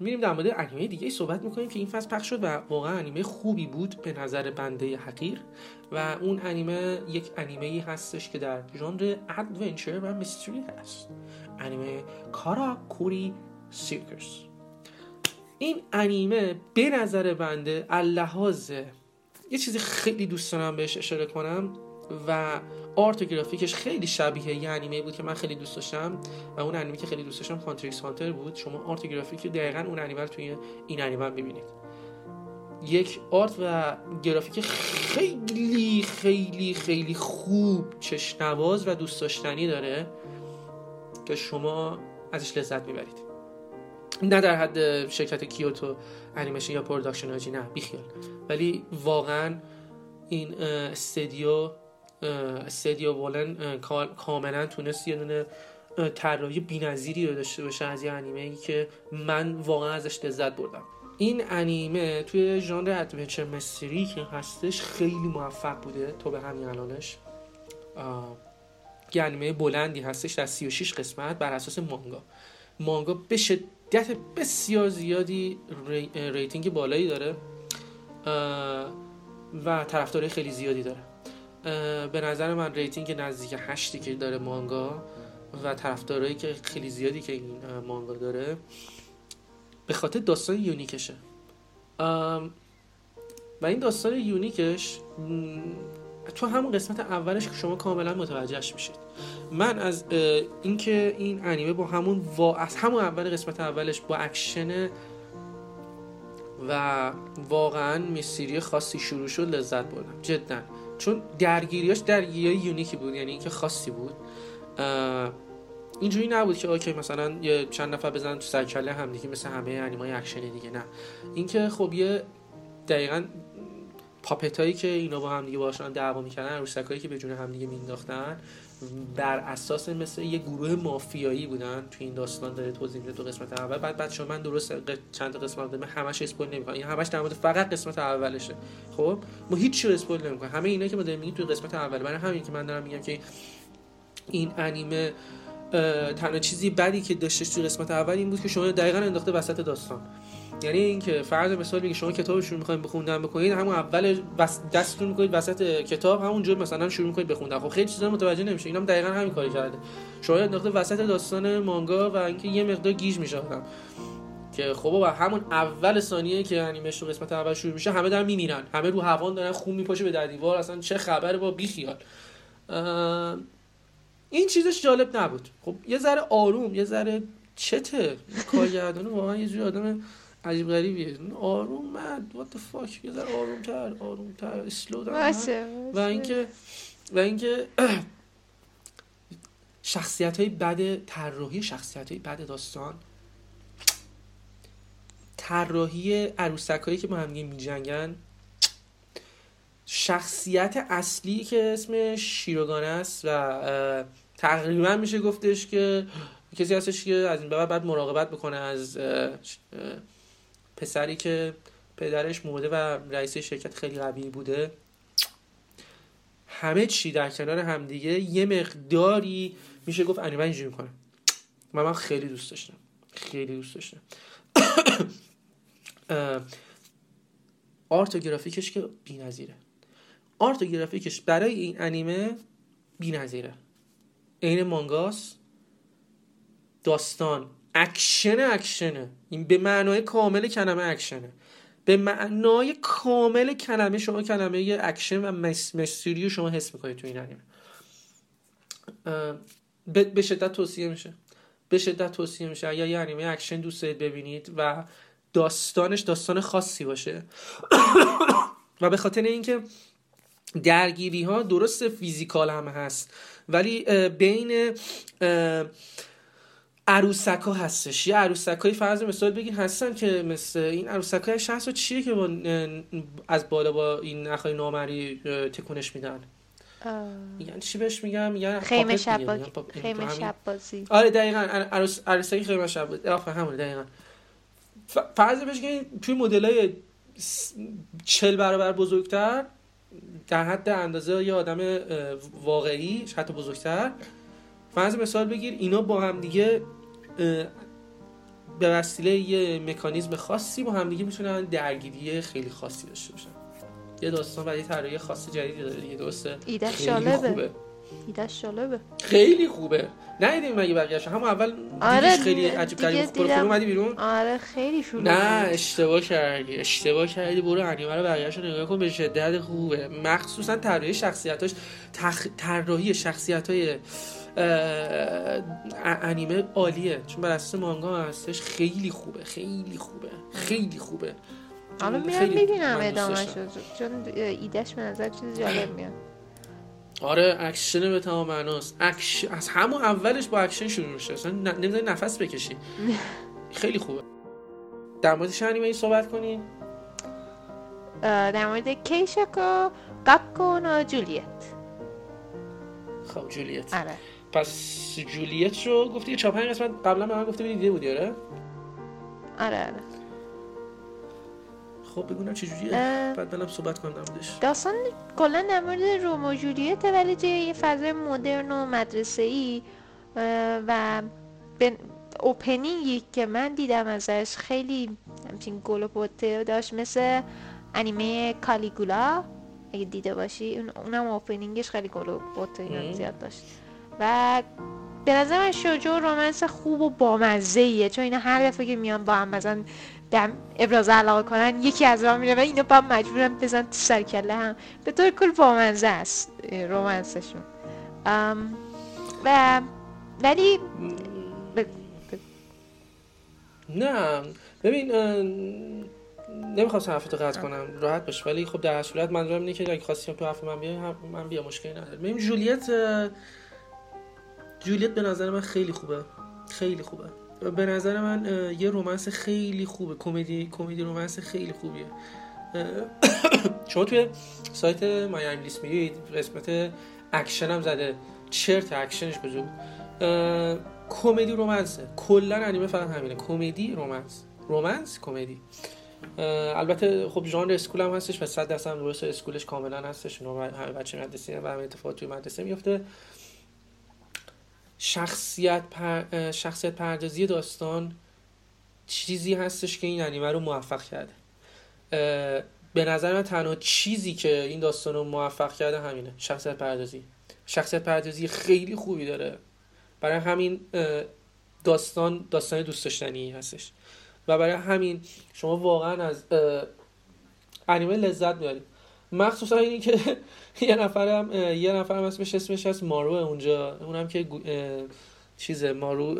میریم در مورد انیمه دیگه صحبت می‌کنیم که این فصل پخش شد و واقعا انیمه خوبی بود به نظر بنده حقیر و اون انیمه یک انیمه ای هستش که در ژانر adventure و mystery هست. انیمه Karakuri Circus این انیمه به نظر بنده از لحاظ یه چیزی خیلی دوست دارم بهش اشاره کنم و art و گرافیکش خیلی شبیه یه انیمه بود که من خیلی دوست داشتم و اون انیمه که خیلی دوست داشتم کانتریکس بود. شما art و گرافیک دقیقا اون انیمه رو توی این انیمه ببینید. یک art و گرافیک خیلی خیلی خیلی خوب چشم‌نواز و دوست داشتنی داره که شما ازش لذت می‌برید. نه در حد شرکت Kyoto Animation یا Production I.G نه بیخیال. ولی واقعا این استدیو استدیو VOLN کاملا تونست یه دونه طراحی بی‌نظیری رو داشته باشه از یه انیمه ای که من واقعا ازش لذت بردم. این انیمه توی ژانر adventure mystery که هستش خیلی موفق بوده تو به همین الانش. یه انیمه بلندی هستش در 36 قسمت بر اساس مانگا. مانگا به شدت بسیار زیادی rating بالایی داره و طرفدارای خیلی زیادی داره. به نظر من rating نزدیک هشتی که داره مانگا و طرفدارایی که خیلی زیادی که این مانگا داره به خاطر داستان unique شه. و این داستان unique ش تو همون قسمت اولش که شما کاملا متوجهش میشید. من از اینکه این انیمه با همون وا... از همون اول قسمت اولش با اکشن و واقعا mystery خاصی شروع شد لذت بردم. جدا. چون درگیریاش درگیری unique ی بود یعنی اینکه خاصی بود. اینجوری نبود که OK مثلا یه چند نفر بزنن تو سرکله هم دیگه مثل همه انیمای اکشنی دیگه نه. اینکه خب یه دقیقا puppet هایی که اینا با هم دیگه باشن دعوا می‌کردن عروسک که به جون هم دیگه مینداختن بر اساس مثل یه گروه مافیایی بودن. تو این داستان داره توضیح میده تو قسمت اول. بعد بعد شما من درست چند قسمت دادم همش اسپویل نمی‌کنم. این همش در مورد فقط قسمت اولشه. خب؟ ما هیچ چیز اسپویل نمی‌کنم. همه اینا که ما داریم میگیم تو قسمت اول. برای همین که من دارم میگم که این انیمه تنها چیزی بدی که داشتش تو قسمت اول این بود که شما دقیقا انداخته وسط داستان. یعنی اینکه فرض مثال میگه شما کتابش رو می‌خواین بخوندن بکنید همون اول دستتون می‌کنید وسط کتاب همونجور مثلا شروع می‌کنید بخوندن خب خیلی چیزا متوجه نمیشه اینم دقیقا همین کاری کرده. شما انداخته وسط داستان مانگا و اینکه یه مقدار گیج میشه که خب و همون اول ثانیه که انیمش رو قسمت اول شروع میشه همه دارن میمیرن. همه رو هوان دارن خون میپاشه به در دیوار. اصلا چه خبره با بیخیال. این چیزش جالب نبود. خب یه ذره آروم یه ذره چته کارگردانه واقعا یه جوری آدم عجیب غریبیه. آروم مد what the fuck یه ذره آروم تر آروم تر اسلو و اینکه و اینکه شخصیت های بد طراحی شخصیت های بد داستان طراحی عروسک هایی که با هم می جنگن شخصیت اصلی که اسمش شیروگان است و تقریبا میشه گفتش که کسی هستش که از این بعد بعد مراقبت بکنه از پسری که پدرش مرده و رئیس شرکت خیلی قوی بوده. همه چی در کنار همدیگه یه مقداری میشه گفت انیمه اینجوری می‌کنه. و من خیلی دوست داشتم. خیلی دوست داشتم. art و گرافیکش بی‌نظیره art و گرافیکش برای این انیمه نظیره این مانگاس داستان. اکشن اکشنه. این به معنای کامل کلمه اکشنه. به معنای کامل کلمه شما کلمه اکشن و mystery رو شما حس می‌کنید تو این انیمه. به شدت توصیه میشه. به شدت توصیه میشه. اگر یه انیمه اکشن دوست دارید ببینید و داستانش داستان خاصی باشه. و به خاطر اینکه درگیری ها درست physical هم هست ولی بین عروسک ها هستش. یه عروسک های فرض مثال بگین هستن که مثل این عروسک های شخص چیه که با از بالا با این نخای نامری تکونش میدن؟ یعنی چی بهش میگم؟ میگن خیمه شب بازی. خیمه شب بازی. آره دقیقا. عروس عروسکی خیمه شب بازی. آفه همونه دقیقا. فرض بهش که توی مدل های چل برابر بزرگتر در حد اندازه یه آدم واقعی حتی بزرگتر فرض مثال بگیر اینا با هم دیگه به وسیله یه مکانیزم خاصی با همدیگه می‌تونن درگیری خیلی خاصی داشته باشن. یه داستان برای طراحی خاص جدیدی داره دیگه درسته؟ ایده شالبه ایده شالبه خیلی خوبه. ندیدیم مگه بقیه‌اش هم اول آره خیلی عجیب غریب برو اومدی بیرون؟ آره خیلی شروع نه اشتباه کردی اشتباه کردی. برو انیمه رو بقیه‌اشو نگاه کن به شدت خوبه. مخصوصا طراحی شخصیتاش تخ... طراحی شخصیت‌های انیمه عالیه. چون بر اساس مانگا هستش خیلی خوبه خیلی خوبه خیلی خوبه. حالا میرم می‌بینم ادامه چون ایدهش به نظر چیز جالب میاد. آره اکشن به تمام معناست. اکش... از همون اولش با اکشن شروع میشه. اصلا نمی‌دونی نفس بکشی. خیلی خوبه. در مورد چه انیمه صحبت کنیم در مورد کیشکو گاکو و جولیت. خب جولیت. آره. پس جولیت رو گفتی پنج قسمت قبلا به من گفته بودی دیده بودی آره؟ آره آره. خب بگونم چجوریه بعد برم صحبت کنم بودش داستان کلا در مورد رومو جولیت ولی یه فضای مدرن و مدرسه ای و اوپنینگی که من دیدم ازش خیلی همچین گل و داشت مثل انیمه کالیگولا. اگه دیده باشی اونم اوپنینگش خیلی گل و بوته زیاد داشت. و به نظر من شجاع رومنس خوب و بامزه ایه چون اینا هر دفعه که میان با هم مثلا دم ابراز علاقه کنن یکی از راه میره و اینا با مجبورن بزن تو سرکله هم. به طور کل بامزه است رومنسشون و ولی نه ببین نمی‌خواستم حرفتو قطع کنم راحت باش. ولی خب در صورت منظورم اینه که اگه خواستی تو حرف من بیای من بیا مشکلی نداره. ببین جولیت جولیت به نظر من خیلی خوبه. خیلی خوبه. به نظر من یه romance خیلی خوبه. کمدی کمدی romance خیلی خوبیه. شما توی سایت MyAnimeList میگید قسمت اکشن هم زده. چرت اکشنش بزرگ. کمدی رومنسه کلا انیمه فقط همینه. کمدی رومنس رومنس کمدی. البته خب ژانر اسکول هم هستش و 100 درصد درست اسکولش کاملا هستش. اونا همه بچه مدرسه و همه اتفاقات توی مدرسه میفته شخصیت, پر... شخصیت پردازی داستان چیزی هستش که این انیمه رو موفق کرده. به نظر من تنها چیزی که این داستان رو موفق کرده همینه شخصیت پردازی. شخصیت پردازی خیلی خوبی داره. برای همین داستان داستان دوست داشتنی هستش. و برای همین شما واقعا از انیمه لذت می‌برید. مخصوصا اینی که یه نفرم یه نفرم اسمش اسمش از مارو اونجا. اونم که چیزه مارو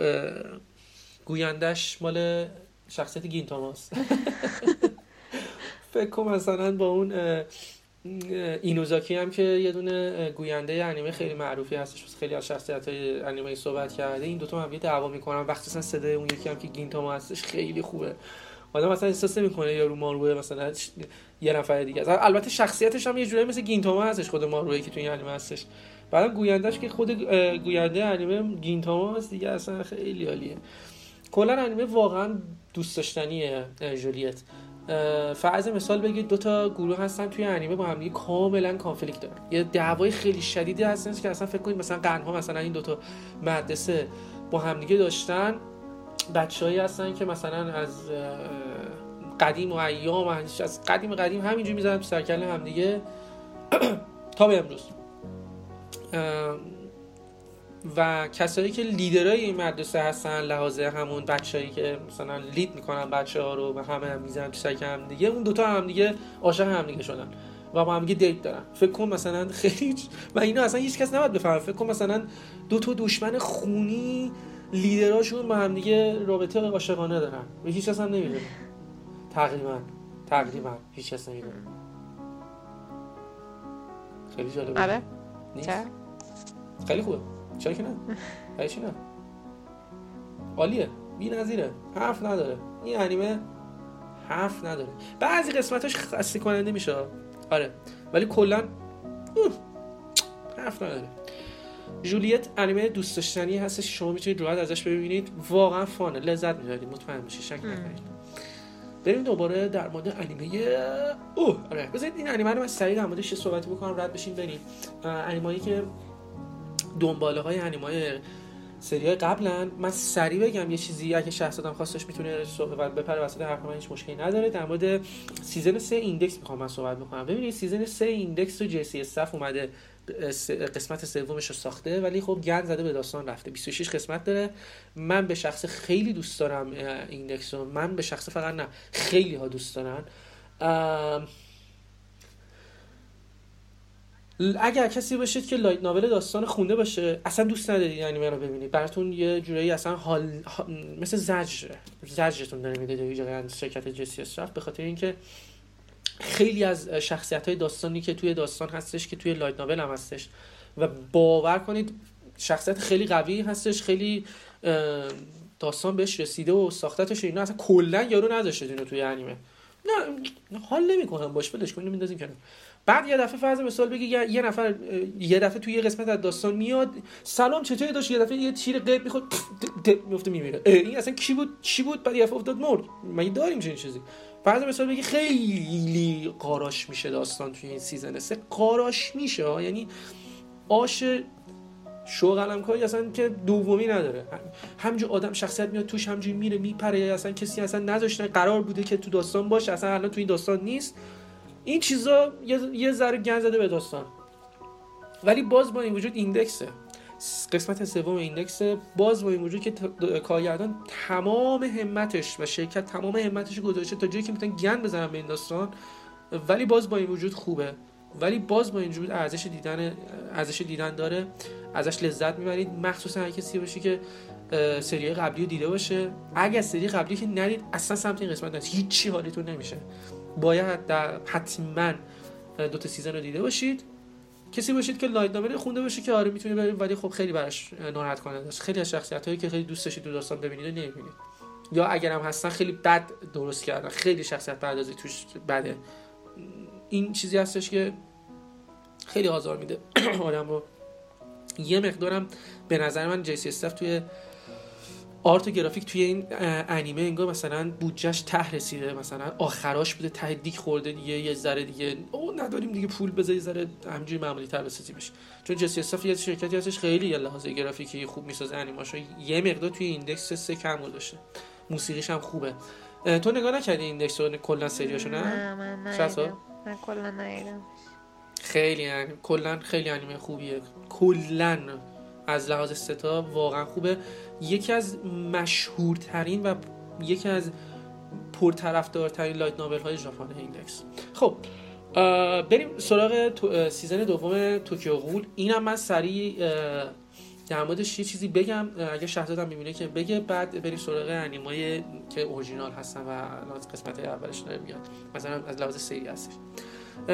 گویندش مال شخصیت گینتاماس فکر کنم مثلا با اون اینوزاکی هم که یه دونه گوینده انیمه خیلی معروفی هستش. خیلی از شخصیت های انیمه صحبت کرده. این دوتا هم یه دعوا می‌کنن وقتی صدای اون یکی هم که گینتاما هستش خیلی خوبه. آدم مثلا احساس نمی‌کنه یارو ماروه مثلا یه نفر دیگه. است البته شخصیتش هم یه جوری مثل گینتاما هستش خود ماروه که تو این انیمه هستش. بعدم گویندهش که خود گوینده انیمه گینتاما هست دیگه اصلا خیلی عالیه. کلا انیمه واقعا دوست داشتنیه جولیت. فرض مثال بگید دو تا گروه هستن توی انیمه با هم کاملا کانفلیکت دارن. یه دعوای خیلی شدیدی هستن که اصلا فکر کنید مثلا قرنها مثلا این دوتا مدرسه با همدیگه داشتن. بچههایی هستن که مثلا از قدیم و ایام از قدیم قدیم همینجوری می‌زنن تو سرکله همدیگه تا به امروز. و کسایی که لیدرای این مدرسه هستن لحاظ همون بچهایی که مثلا لید می‌کنن بچه ها رو و همه هم می‌زنن تو سرکله هم دیگه اون دوتا هم دیگه عاشق هم دیگه شدن و با هم دیگه دیت دارن. فکر کن مثلا خیلی و اینا اصلا هیچ کس نباید بفهمه. فکر کن مثلا دو تا دشمن خونی لیدراشون با هم دیگه رابطه عاشقانه دارن. هیچ کس هم نمی‌دونه. تقریبا تقریبا هیچ کس نمی‌دونه. خیلی جالبه آره. خیلی خوبه. چرا که نه؟ خیلی چی نه؟ عالیه. بی نظیره. حرف نداره. این انیمه حرف نداره. بعضی قسمتاش خسته کننده میشه. آره. ولی کلا حرف نداره. جولیت انیمه دوست داشتنی هستش. شما می‌تونید راحت ازش ببینید. واقعا فانه. لذت می‌برید. مطمئن باشید. شک نکنید. بریم دوباره در مورد انیمه اوه آره. بذارید این انیمه رو من سریع در موردش صحبت بکنم رد بشین بریم. انیمایی که دنباله های انیمه سری قبلا من سریع بگم یه چیزی اگه شهرزادم خواستش می‌تونه صحبت بپره وسط حرف من هیچ مشکلی نداره. در مورد season 3 ایندکس می‌خوام من صحبت بکنم. ببینید season 3 ایندکس تو جی سی اومده. قسمت سومش رو ساخته ولی خب گند زده به داستان رفته. 26 قسمت داره. من به شخصه خیلی دوست دارم ایندکس رو. من به شخصه فقط نه خیلی ها دوست دارن. اگر کسی باشید که light novel داستان خونده باشه اصلا دوست ندارید یعنی منو ببینید. براتون یه جورایی اصلا حال, مثل زجر. زجرتون داره میده جای شرکت J.C. به خاطر اینکه خیلی از شخصیت های داستانی که توی داستان هستش که توی light novel هم هستش. و باور کنید شخصیت خیلی قوی هستش خیلی داستان بهش رسیده و ساختتش اینا. اصلا کلا یارو نداشته اینو توی انیمه. نه حال نمی‌کنم باش ولش کنیم میندازیم کنیم بعد یه دفعه فرض مثال بگی یه نفر یه دفعه توی یه قسمت از داستان میاد سلام چطوری داشت؟ یه دفعه یه تیر قیب می‌خواد میفته میمیره. این اصلا کی بود؟ چی بود؟ بعد یه دفعه افتاد مرد. مگه داریم چنین چیزی؟ فرض مثال بگی خیلی قاراش میشه داستان توی این سیزن سه. قاراش میشه یعنی آش شو کاری اصلا که دومی نداره. همینجور آدم شخصیت میاد توش همینجوری میره میپره. اصلا کسی اصلا نذاشتن قرار بوده که تو داستان باشه. اصلا الان تو این داستان نیست. این چیزا یه, ذره گن زده به داستان. ولی باز با این وجود ایندکسه. قسمت سوم ایندکس باز با این وجود که کارگردان تمام همتش و شرکت تمام همتش گذاشته تا جایی که می‌تونن گن بزنن به این داستان ولی باز با این وجود خوبه. ولی باز با این وجود ارزش دیدن ارزش دیدن داره. ازش لذت می‌برید. مخصوصا هر کسی باشه که سری قبلی رو دیده باشه. اگر سری قبلی که ندید اصلا سمت این قسمت هیچ هیچی حالیتون نمیشه. باید در حتما دو تا season رو دیده باشید. کسی باشید که light novel خونده باشه که آره می‌تونه برید ولی خب خیلی براش ناراحت کننده است. خیلی از شخصیت هایی که خیلی دوست داشتید تو داستان ببینید نمی‌بینید. یا اگر هم هستن خیلی بد درست کردن. خیلی شخصیت پردازی توش بده. این چیزی هستش که خیلی آزار میده. آدم رو. یه مقدارم به نظر من J.C.Staff توی art و گرافیک توی این انیمه انگار مثلا بودجهش ته رسیده مثلا آخراش بوده ته دیگ خورده دیگه یه ذره دیگه. او نداریم دیگه پول بذاری ذره همینجوری معمولی تر بسازی بشه چون J.C.Staff یه شرکتی هستش خیلی یه لحاظ گرافیکی خوب می‌سازه انیماشو یه مقدار توی ایندکس سه کم گذاشته موسیقیش هم خوبه. تو نگاه نکردی ایندکس رو؟ کلا سریاشو نه؟ نه من من کلا ندیدم خیلی کلا خیلی انیمه خوبیه. کلا. از لحاظ ستا واقعا خوبه. یکی از مشهورترین و یکی از پرطرفدارترین light novel های ژاپن ایندکس خب بریم سراغ season دوم توکیو غول. اینم من سریع در موردش یه چیزی بگم. اگه شهزادم می‌بینه که بگه بعد بریم سراغ انیمای که اورجینال هستن و قسمت اولش داره میاد. مثلا از لحاظ سری هستش.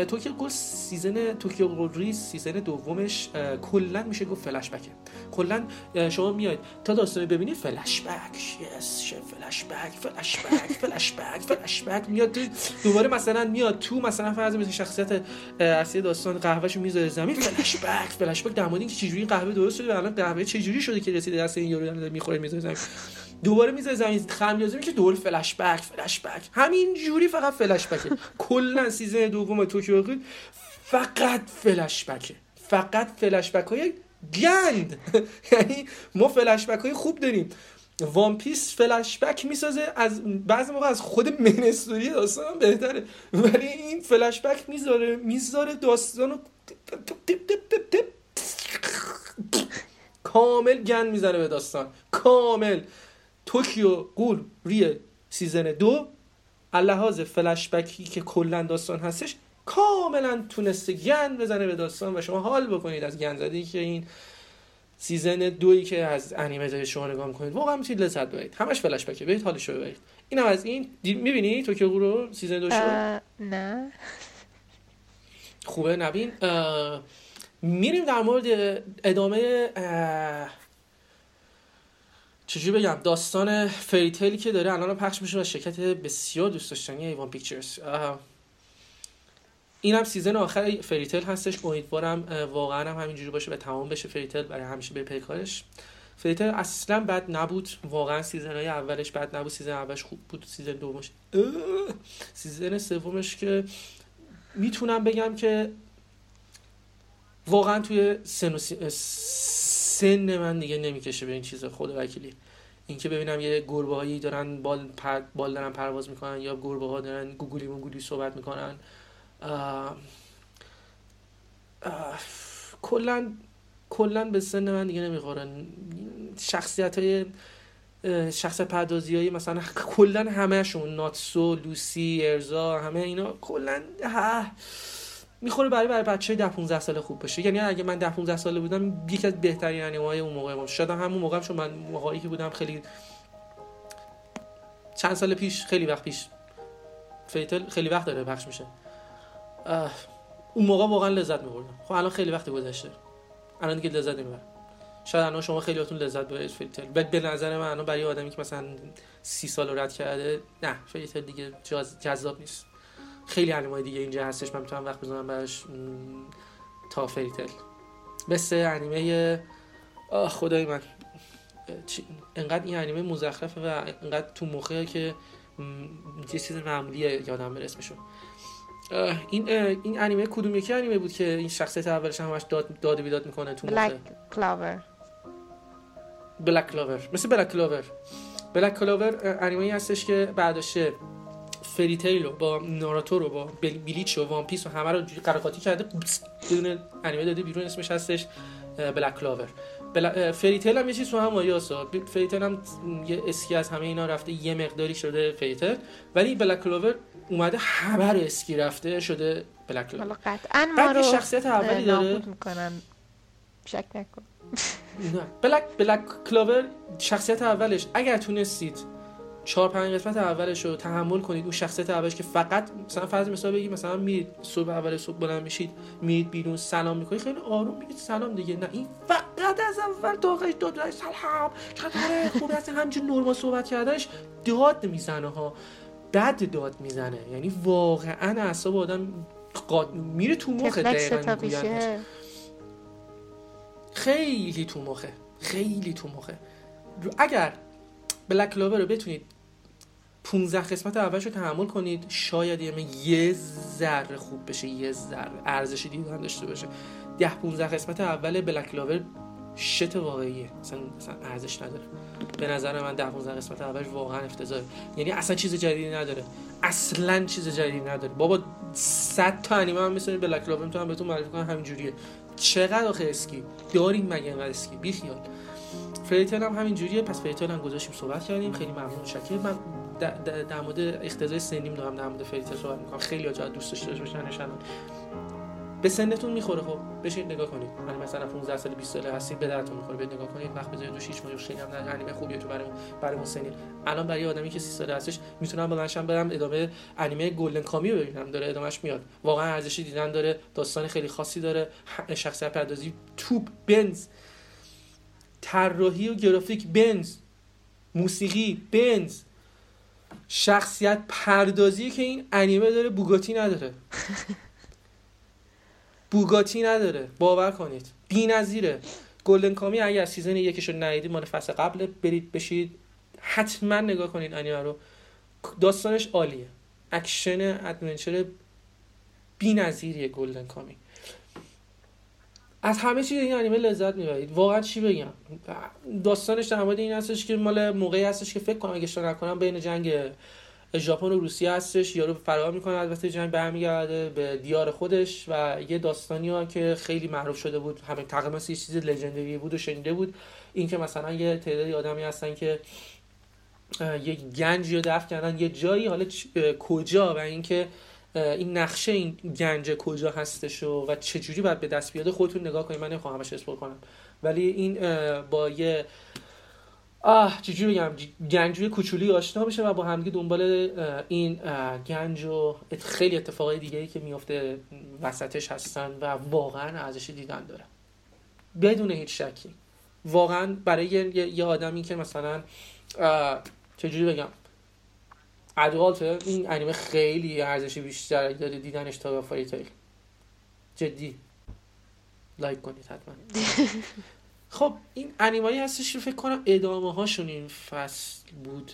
توکیو غول season توکیو غول season دومش کلا میشه گفت فلش بکه کلا شما میاد تا داستانی ببینید فلش بک یس شه فلش بک فلش بک فلش بک فلش بک میاد دوباره مثلا میاد تو مثلا فرض مثل شخصیت اصلی داستان قهوهشو می‌ذاره زمین. فلش بک فلش بک در مورد اینکه چجوری قهوه درست شده الان قهوه چجوری شده که رسیده دست این یارو می‌خوره می‌ذاره زمین. دوباره می‌ذاره زمین خمیازه میشه دوباره فلش بک فلش بک. همین جوری فقط فلش بکه. کلا season دوم توکیو فقط فلش بکه. فقط فلش بک های گند. یعنی ما فلش بک های خوب داریم. وان پیس فلش بک می‌سازه از بعضی موقع از خود main story داستان بهتره. ولی این فلش بک می‌ذاره می‌ذاره داستانو کامل گند می‌زنه به داستان. کامل. توکیو غول ری season دو لحاظ فلشبکی که کلا داستان هستش کاملا تونسته گند بزنه به داستان و شما حال بکنید از گند زدی که این season دویی که از انیمه دارید شما نگاه می‌کنید. واقعا می‌تونید لذت ببرید. همش فلش بکه برید حالش رو ببرید. اینم از این. می‌بینی توکیو غول رو؟ season دو شو نه. خوبه. نبین میریم در مورد ادامه چجوری بگم؟ داستان فریتیلی که داره الان پخش میشه و شرکت بسیار دوست داشتنی A-1 Pictures این هم season آخر فریتیل هستش. امیدوارم واقعا هم همینجوری باشه و تمام بشه فریتیل برای همیشه بره پی کارش فریتیل اصلا بد نبود. واقعا season های اولش بد نبود. season اولش خوب بود. season دومش season سومش که می‌تونم بگم که واقعا توی سن سن من دیگه نمی‌کشه به این چیزا خود وکیلی. اینکه ببینم یه گربه هایی دارن بال, پر... بال دارن پرواز می‌کنن یا گربه ها دارن گوگولی موگولی صحبت می‌کنن. کلا کلا به سن من دیگه نمی‌خورن شخصیت های شخص پردازی های مثلا کلا همهشون ناتسو لوسی ارزا همه اینا کلا می‌خوره برای برای بچه 10 15 ساله خوب بشه یعنی اگه من 10 15 ساله بودم یکی از بهترین انیمه اون موقع شاید همون موقع چون من موقعی که بودم خیلی چند سال پیش خیلی وقت پیش فریتیل خیلی وقت داره پخش میشه. اون موقع واقعا لذت میبردم. خب الان خیلی وقت گذشته. الان دیگه لذت نمی‌برم. شاید الان شما خیلیاتون لذت ببرید فریتیل. به نظر من الان برای آدمی که مثلا سی سال رد کرده نه فریتیل دیگه جذاب نیست. خیلی انیمه دیگه اینجا هستش من می‌تونم وقت بزنم براش. تا فریتیل مثل انیمه خدای من. انقدر این انیمه مزخرفه و انقدر تو مخه که یه چیز معمولیه یادم بره اسمشو. این این انیمه کدوم یکی انیمه بود که این شخصیت اولش همش داد داد بیداد می‌کنه تو بلک کلاور بلک کلاور مثل بلک کلاور بلک کلاور انیمه هستش که بعدشه فریتیل رو با ناراتو رو با بلیچ و وان پیس و همه رو قر و قاطی کرده بدون انیمه داده بیرون اسمش هستش بلک کلاور. بل... فریتیل هم یه چیز تو هم وایسا فریتیل هم یه اسکی از همه اینا رفته یه مقداری شده فریتیل ولی بلک کلاور اومده همه رو اسکی رفته شده بلک کلاور. قطعا ما رو شخصیت اولی داره. می‌کنن. شک نکن. نه. بلک بلک کلاور شخصیت اولش. اگر تونستید چهار پنج قسمت اولش رو تحمل کنید. اون شخصیت اولش که فقط مثلا فرض مثال بگید مثلا میرید صبح اول صبح بلند میشید میرید بیرون سلام می‌کنید. خیلی آروم میگید سلام دیگه. نه این فقط از اول تا آخرش داد سلام. چطوره خوب هست همینجور نرمال صحبت کردنش داد می‌زنه ها. بد داد می‌زنه. یعنی واقعا اعصاب آدم قاد... میره تو مخ دقیقاً خیلی تو مخه. خیلی تو مخه. اگر بلک کلاور رو بتونید 15 قسمت اولش رو تحمل کنید شاید یه ذره خوب بشه یه ذره ارزش دیدن داشته باشه. 10 15 قسمت اول بلک کلاور شت واقعیه. مثلا ارزش نداره. به نظر من 10 15 قسمت اولش واقعا افتضاحه. یعنی اصلا چیز جدیدی نداره. اصلا چیز جدیدی نداره. بابا 100 تا انیمه هم مثل Black Clover می‌تونم بهتون معرفی کنم همین جوریه چقدر آخه اسکی؟ داریم مگه اسکی؟ بی خیال Fairy Tail هم همین جوریه. پس Fairy Tail هم گذاشتیم صحبت کردیم. خیلی ممنون شکر من در مورد اقتضای سنیم دارم در مورد Fairy Tail صحبت می‌کنم. خیلی ها دوست داشته باشن به سنتون می‌خوره. خب بشین نگاه کنید. من مثلا 15 سال 20 ساله هستید به دردتون می‌خوره. به نگاه کنید. وقت بذارید 6 ماه. خیلی هم نه انیمه خوبیه تو برای برای الان برای آدمی که 30 ساله هستش می‌تونم بلندشم برم ادامه انیمه گلدن کامی رو ببینم. داره ادامش میاد. واقعا ارزشی دیدن داره. داستان خیلی خاصی داره. شخصیت پردازی توپ بنز. طراحی و گرافیک بنز موسیقی بنز شخصیت پردازی که این انیمه داره بوگاتی نداره. بوگاتی نداره. باور کنید. بی‌نظیره. Golden Kamuy اگر season یکش رو ندیدید مال فصل قبل برید بشینید. حتما نگاه کنید انیمه رو. داستانش عالیه. اکشن adventure بی‌نظیریه Golden Kamuy. از همه چیز این انیمه لذت می‌برید. واقعا چی بگم؟ داستانش در این هستش که مال موقعی هستش که فکر کنم اگه اشتباه نکنم بین جنگ ژاپن و روسیه هستش یارو فرار می‌کنه البته جنگ برمیگرده به دیار خودش و یه داستانی ها که خیلی معروف شده بود. همه تقریبا یه چیز legendary بود و شنیده بود. اینکه مثلا یه تعدادی آدمی هستن که یه گنجی رو دفن کردن. یه جایی حالا کجا و اینکه این نقشه این گنج کجا هستش و و چجوری باید به دست بیاده خودتون نگاه کنید من نمی‌خوام همش اسپول کنم. ولی این با یه آه چجوری بگم؟ گنجوی کوچولی آشنا میشه و با همدیگه دنبال این گنج و خیلی اتفاقای دیگه ای که میفته وسطش هستن و واقعا ارزش دیدن داره. بدون هیچ شکی. واقعا برای یه آدمی که مثلا چجوری بگم؟ adult این انیمه خیلی ارزش بیشتر داده دیدنش تا Fairy Tail جدی. لایک کنید حتما. خب این انیمه‌هایی هستش فکر کنم ادامه هاشون این فصل بود.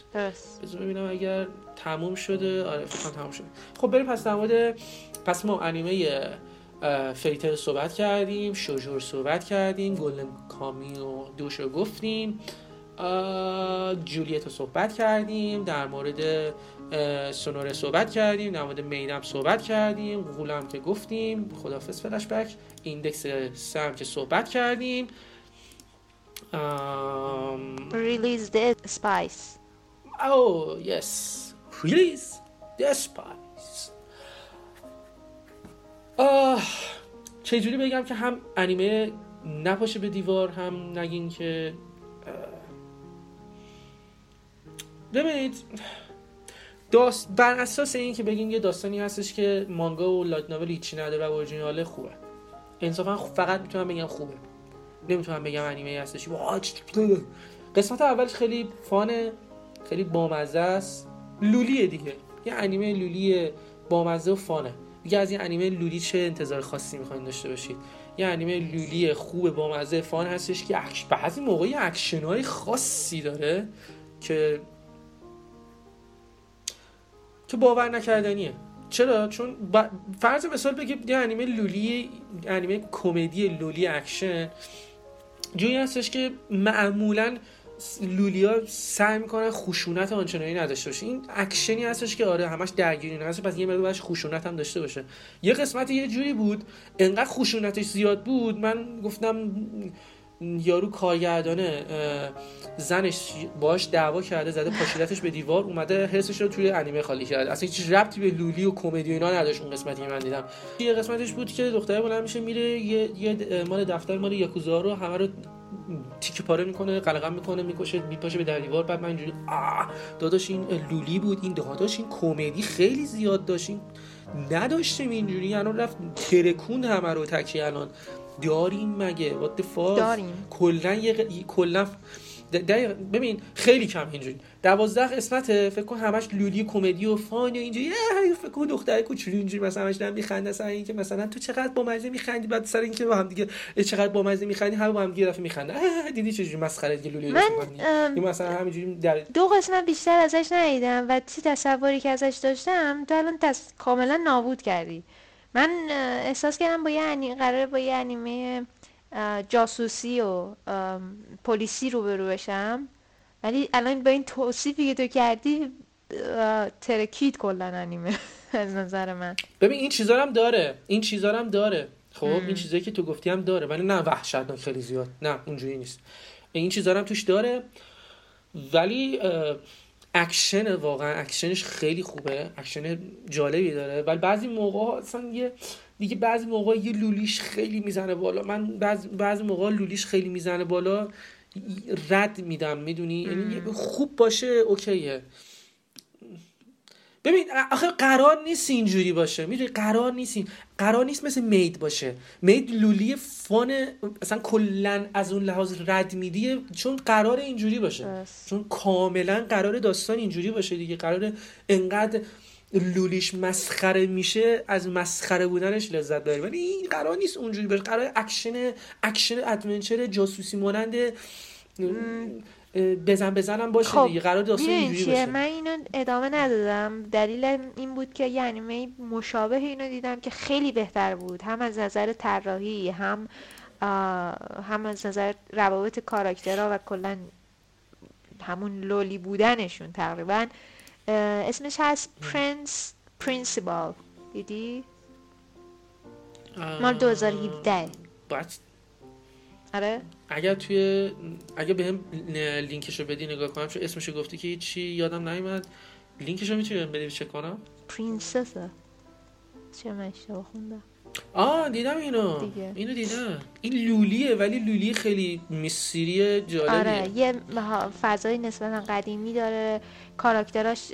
بذار ببینم اگر تموم شده. آره فکر کنم تموم شده. خب بریم پس در پس ما انیمه فیتر صحبت کردیم شوجور صحبت کردیم گلدن کامی و دوش رو گفتیم. جولیت رو صحبت کردیم در مورد سونوره صحبت کردیم در مورد میدم صحبت کردیم غولم که گفتیم خدافز فلش بک ایندکس سم که صحبت کردیم ریلیز the spice Oh, yes. Release the spice. آه چجوری بگم که هم انیمه نپاشه به دیوار هم نگین که ببینید داست بر اساس این که بگین یه داستانی هستش که مانگا و لایت ناول هیچی نداره و اورجیناله خوبه. انصافا فقط می‌تونم بگم خوبه. نمی‌تونم بگم انیمه هستش. قسمت اولش خیلی fun ه خیلی بامزه است. loli ه دیگه. یه انیمه loli بامزه و fun ه. دیگه از این انیمه loli چه انتظار خاصی می‌خواین داشته باشید؟ یه انیمه loli خوب بامزه fun هستش که. بعضی موقعی اکشن های خاصی داره که که باور نکردنیه. چرا؟ چون فرض مثال بگید یه انیمه loli انیمه کمدی loli اکشن جوری هستش که معمولا لولیا سعی می‌کنن خشونت آنچنانی نداشته باشه. این اکشنی هستش که آره همش درگیری هست پس یه مقدار خشونت هم داشته باشه. یه قسمت یه جوری بود انقدر خشونتش زیاد بود من گفتم یارو کارگردانه زنش باش دعوا کرده زده پاشیدتش به دیوار اومده حسش رو توی انیمه خالی کرده. اصلا هیچ ربطی به لولی و کمدی و اینا نداشت اون قسمتی من دیدم. یه قسمتش بود که دختره بلند میشه میره یه, مال دفتر مال یاکوزا رو همه رو تیکه پاره می‌کنه قلقم می‌کنه می‌کشه میپاشه به در دیوار. بعد من اینجوری داداش این لولی بود این داداش این کمدی خیلی زیاد داشت این نداشتیم اینجوری الان رفت ترکون همه رو تکی الان. داریم مگه؟ وات داریم. کلا یه کلا ببین خیلی کم اینجوری. دوازده قسمت فکر کن همش لولی کمدی و فان و اینجوری. فکر کن دختر کوچولو اینجوری مثلا همش دارن میخنده سر اینکه مثلا تو چقدر با مزه میخندی؟ بعد سر اینکه با هم دیگه چقدر با مزه میخندی؟ همه با هم دیگه میخنده دیدی چه مسخره دیگه لولی من مثلا همینجوری در دو قسمت بیشتر ازش ندیدم و چی تصوری که ازش داشتم تو الان تص... کاملا نابود کردی. من احساس کردم با یه قرار با یه انیمه جاسوسی و پلیسی روبرو بشم. ولی الان با این توصیفی که تو کردی ترکید کلا انیمه از نظر من. ببین این چیزا هم داره. این چیزا هم داره. خب این چیزایی که تو گفتی هم داره. ولی نه وحشتناک خیلی زیاد. نه اونجوری نیست. این چیزا هم توش داره. ولی اکشن واقعا اکشنش خیلی خوبه. اکشن جالبی داره. ولی بعضی موقع اصلا یه دیگه بعضی موقع یه loli ش خیلی می‌زنه بالا. من بعضی بعضی موقع loli ش خیلی می‌زنه بالا. رد میدم می‌دونی؟ یعنی خوب باشه OK ه. ببین آخه قرار نیست اینجوری باشه. می‌دونی؟ قرار نیست این قرار نیست مثل maid باشه. maid loli fun اصلا کلا از اون لحاظ رد میدیه چون قرار اینجوری باشه. چون کاملا قرار داستان اینجوری باشه دیگه. قرار انقدر loli ش مسخره میشه از مسخره بودنش لذت داری ولی این قرار نیست اونجوری باشه. قرار اکشن اکشن adventure جاسوسی مانند بزن بزنم باشه خب دیگه قرار داستان اینجوری باشه. من اینو ادامه ندادم. دلیل این بود که یه انیمه مشابه اینو دیدم که خیلی بهتر بود. هم از نظر طراحی هم هم از نظر روابط کاراکترها و کلا همون loli بودنشون تقریبا. اسمش هست Princess Principal دیدی؟ مال 2017 آره. اگر توی اگه به هم لینکشو بدی نگاه کنم چون اسمشو گفتی که چی یادم نیومد. لینکشو می‌تونی بدی چک کنم؟ پرنسسه. چه اشتباه خوندم. آه دیدم اینو. دیگه. اینو دیدم. این لولیه ولی لولی خیلی میستری جالبیه. آره یه فضای نسبتا قدیمی داره. کاراکتراش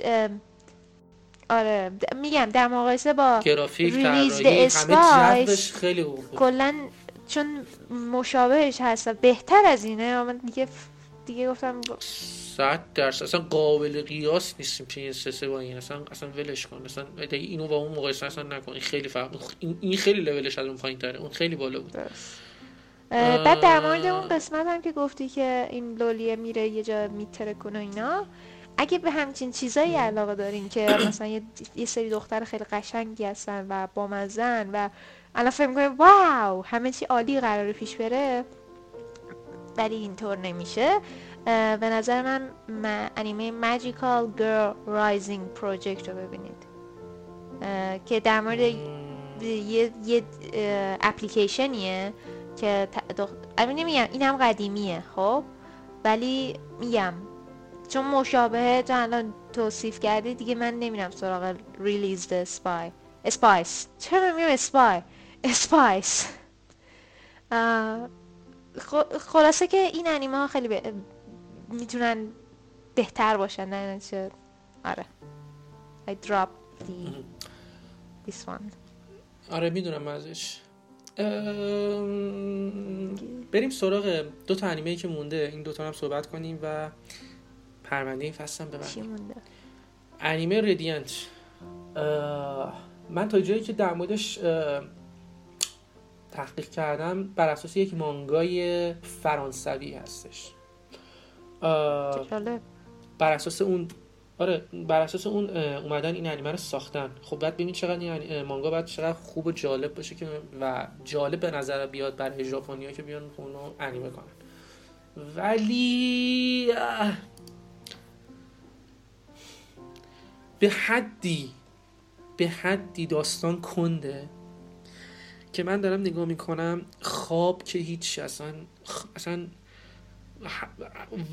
آره میگم در مقایسه با گرافیک همه خیلی کلا چون مشابهش هست بهتر از اینه من دیگه دیگه گفتم صد درصد. اصلا قابل قیاس این سه با این. اصلا اصلا ولش کن. اصلا اینو با اون مقایسه اصلا نکن. این خیلی فرق این خیلی لولش از اون پایین تره اون خیلی بالا بود. بعد در مورد اون قسمت هم که گفتی که این لولیه میره یه جا میتره کنه اینا اگه به همچین چیزایی علاقه دارین که مثلا یه, یه سری دختر خیلی قشنگی هستن و بامزن و الان فکر می‌کنه واو همه چی عالی قراره پیش بره. ولی اینطور نمیشه. به نظر من انیمه Magical Girl Rising Project رو ببینید. که در مورد یه, یه اپلیکیشنیه که. نمیگم این هم قدیمیه خب؟ ولی میگم چون مشابهه تو الان توصیف کردی دیگه من نمیرم سراغ ریلیز اسپای اسپایس چرا میگم اسپای اسپایس خلاصه که این انیمه ها خیلی می‌تونن بهتر باشن نه چه آره. I drop the this one. آره می‌دونم ازش. بریم سراغ دو تا انیمه که مونده. این دو تا هم صحبت کنیم و پرونده این فصل هم ببندیم. انیمه ردینت من تا جایی که در موردش تحقیق کردم بر اساس یک مانگای فرانسوی هستش. بر اساس اون آره بر اساس اون اومدن این انیمه رو ساختن. خب بعد ببین چقدر این مانگا باید چقدر خوب و جالب باشه که و جالب به نظر بیاد برای ژاپنیا که بیان اونو انیمه کنن. ولی به حدی به حدی داستان کنده که من دارم نگاه می‌کنم خواب که هیچ اصلا اصلا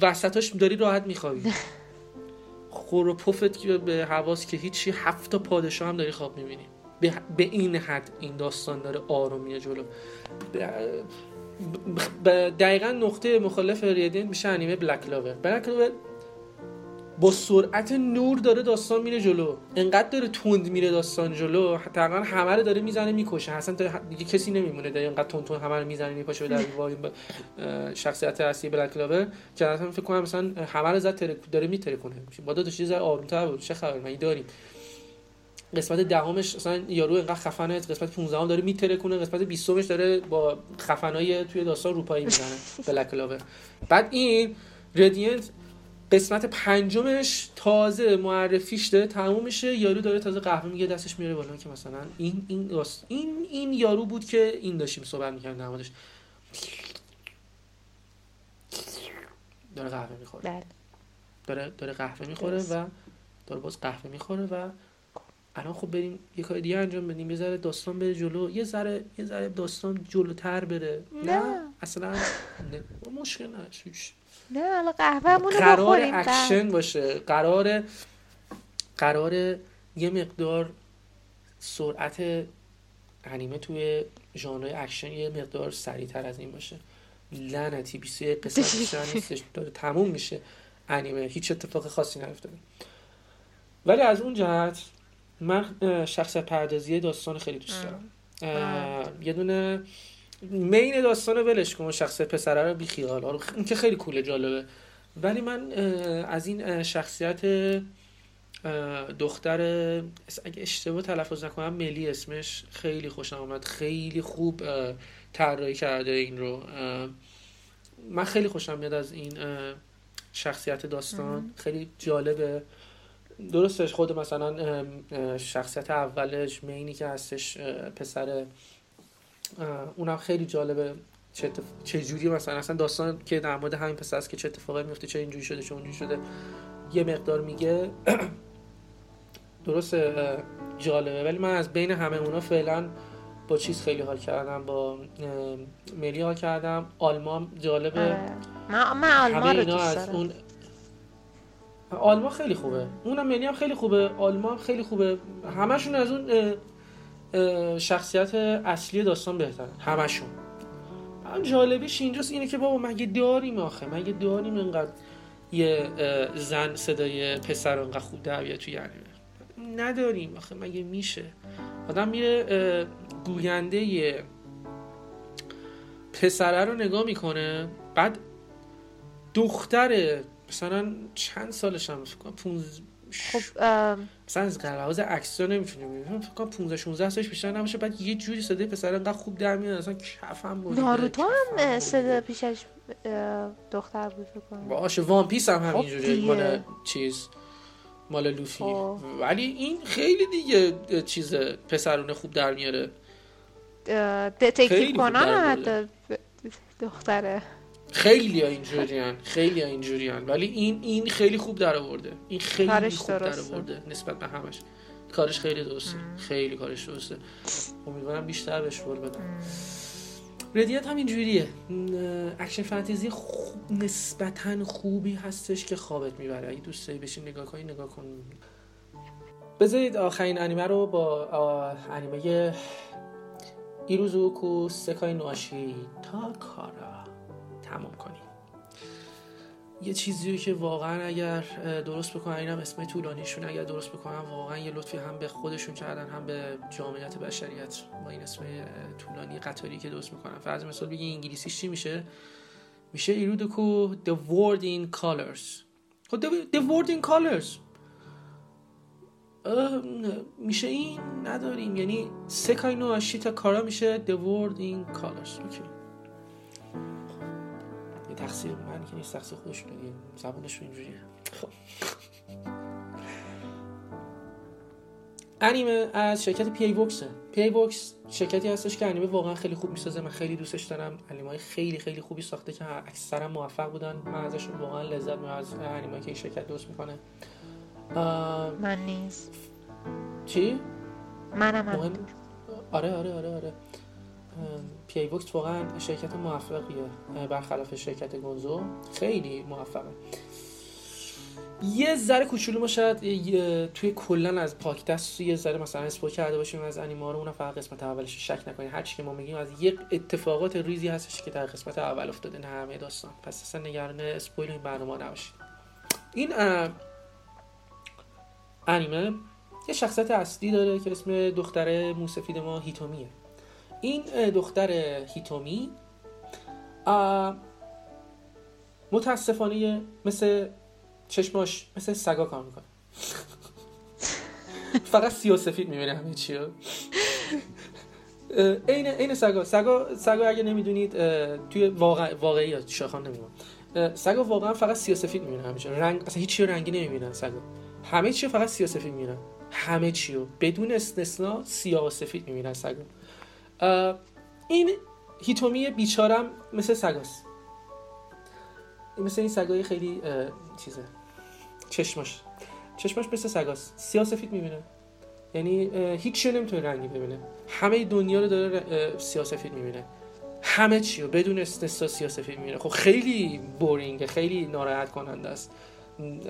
وسطاش داری راحت میخوابی. خور و پفت که به حواس که هیچی هفت تا پادشاه هم داری خواب می‌بینی. به, به این حد این داستان داره آروم میره جلو. دقیقا نقطه مخالف ریدین میشه انیمه بلک لاور بلک لاور با سرعت نور داره داستان میره جلو. انقدر داره تند میره داستان جلو تقریبا همه رو داره می‌زنه می‌کشه. اصلا دیگه کسی نمیمونه داره انقدر تند تند همه رو می‌زنه میپاشه در شخصیت اصلی بلک لاور. که اصلا فکر کنم مثلا همه رو زد داره میترکونه. با تا چیز آرومتر بود. چه خبر من داریم. قسمت دهمش مثلا یارو انقدر خفنه قسمت 15 هم داره میترکونه قسمت 20 مش داره با خفنای توی داستان روپایی می‌زنه بلک لاور. بعد این ردینت قسمت پنجمش تازه معرفیش داره تموم میشه یارو داره تازه قهوه میگه دستش میاره بالا که مثلا این این این این یارو بود که این داشتیم صحبت می‌کردیم نمادش داره قهوه می‌خوره. بله. داره داره قهوه می‌خوره و داره باز قهوه می‌خوره و الان خب بریم یه کار دیگه انجام بدیم. یه ذره داستان بره جلو. یه ذره یه ذره داستان جلوتر بره. نه, نه. اصلا نه. مشکل نشه نه حالا قهوه‌مون رو قرار اکشن باشه. قرار قرار یه مقدار سرعت انیمه توی ژانر اکشن یه مقدار سریعتر از این باشه. لعنتی 21 قسمت نیستش. داره تموم میشه انیمه. هیچ اتفاق خاصی نیفتاده. ولی از اون جهت من شخصیت پردازی داستان خیلی دوست دارم. یه دونه مین داستان رو ولش کن شخصیت پسره رو بیخیال. آره این که خیلی کوله جالبه. ولی من از این شخصیت دختر اگه اشتباه تلفظ نکنم ملی اسمش خیلی خوشم آمد خیلی خوب طراحی کرده این رو. من خیلی خوشم میاد از این شخصیت داستان. خیلی جالبه. درستش خود مثلا شخصیت اولش مینی که هستش پسر اونم خیلی جالبه چه, چه جوری مثلا اصلا داستان که در مورد همین پسر است که چه اتفاقی میفته چه اینجوری شده چه اونجوری شده یه مقدار میگه. درست جالبه. ولی من از بین همه اونا فعلا با چیز خیلی حال کردم با ملی حال کردم. آلمان جالبه. آره. من, من آلمان رو دوست از اون آلمان خیلی خوبه. اونم ملی هم خیلی خوبه. آلمان خیلی خوبه. همشون از اون شخصیت اصلی داستان بهتره. همشون. هم جالبیش اینجاست اینه که بابا مگه داریم آخه؟ مگه داریم اینقدر یه زن صدای پسر رو اینقدر خوب در توی انیمه نداریم آخه مگه میشه؟ آدم میره گوینده پسره رو نگاه می‌کنه بعد دختر مثلا چند سالش هم فکر کنم خب مثلا از لحاظ عکس نمی‌تونیم فکر کنم 15 16 سالش بیشتر نباشه بعد یه جوری صدای پسر انقدر خوب در میاد. اصلا کفم بود. ناروتو هم صدا پیشش دختر بود فکر کنم. باشه وان پیس هم خب همینجوری. مال چیز مال لوفی. خب. ولی این خیلی دیگه چیز پسرونه خوب در میاره. خیلی دتکتیو آورده. حتی دختره. خیلی ها اینجوریان خیلی ها اینجوریان. ولی این این خیلی خوب در آورده این خیلی خوب در. آورده نسبت به همش. کارش خیلی درسته. خیلی کارش درسته. امیدوارم بیشتر بهش رول بدم. ردیت هم اینجوریه. اکشن فانتزی خوب نسبتا خوبی هستش که خوابت می‌بره. اگه دوست داری بشین نگاه کنی نگاه کن. بذارید آخرین انیمه رو با انیمه Irozuku Sekai no Ashita kara. تمام کنیم یه چیزی که واقعا اگر درست بکنن اینم اسم طولانیشون اگر درست بکنن واقعا یه لطفی هم به خودشون کردن هم به جامعیت بشریت با این اسم طولانی قطاری که درست می‌کنن. فرض مثال بگی انگلیسیش چی میشه؟ میشه ایرودوکو The Word in Colors. خب The- Word in Colors. میشه این؟ نداریم. یعنی سکای نو آشیتا کارا میشه The Word in Colors. اوکی. تقصیر من که نیست تقصیر خودشونه دیگه زبانشون اینجوریه. خب. انیمه از شرکت P.A. Works ه P.A. Works شرکتی هستش که انیمه واقعا خیلی خوب می‌سازه. من خیلی دوستش دارم. انیمه های خیلی خیلی خوبی ساخته که اکثرا موفق بودن. من ازشون واقعا لذت می‌برم. از انیمه که این شرکت درست می‌کنه. آه، من نیست. چی؟ منم مهم- آره آره آره آره. P.A. Works واقعا شرکت موفقیه برخلاف شرکت Gonzo. خیلی موفقه. یه ذره کوچولو ما شاید توی کلا از پاک دست یه ذره مثلا اسپویل کرده باشیم از انیمه ها رو اونم فقط قسمت اولش شک نکنید هر چی که ما میگیم از یه اتفاقات ریزی هستش که در قسمت اول افتاده نه همه داستان. پس اصلا نگران اسپویل این برنامه نباشید. این انیمه یه شخصیت اصلی داره که اسم دختر موسفید ما هیتومیه. این دختر هیتومی متاسفانه مثل چشماش مثل سگا کار می‌کنه. فقط سیاسفید می‌بینه همه چی عین عین سگا. سگا سگا اگه نمی‌دونید توی واقع واقعی شاخان نمی‌دونم سگا واقعا فقط سیاسفید می‌بینه همه چی رو. رنگ اصلا هیچ رنگی نمی‌بینن سگا. همه چی فقط سیاسفید می‌بینن. همه چی رو. بدون استثنا سیاه و سفید می‌بینن سگا. این هیتومی بیچارم مثل سگاست مثل این سگای خیلی چیزه. چشماش. چشماش مثل سگاست سیاه سفید می‌بینه. یعنی هیچ چی نمی‌تونه رنگی ببینه. همه دنیا رو داره اه، سیاه سفید می‌بینه. همه چی رو بدون استثنا سیاه سفید می‌بینه. خب خیلی بورینگه خیلی ناراحت کننده است.